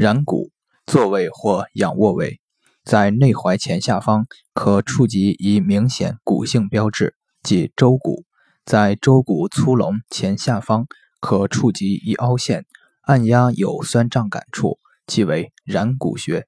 然骨，坐位或仰卧位，在内踝前下方可触及一明显骨性标志，即舟骨。在舟骨粗隆前下方可触及一凹陷，按压有酸胀感处，即为然骨穴。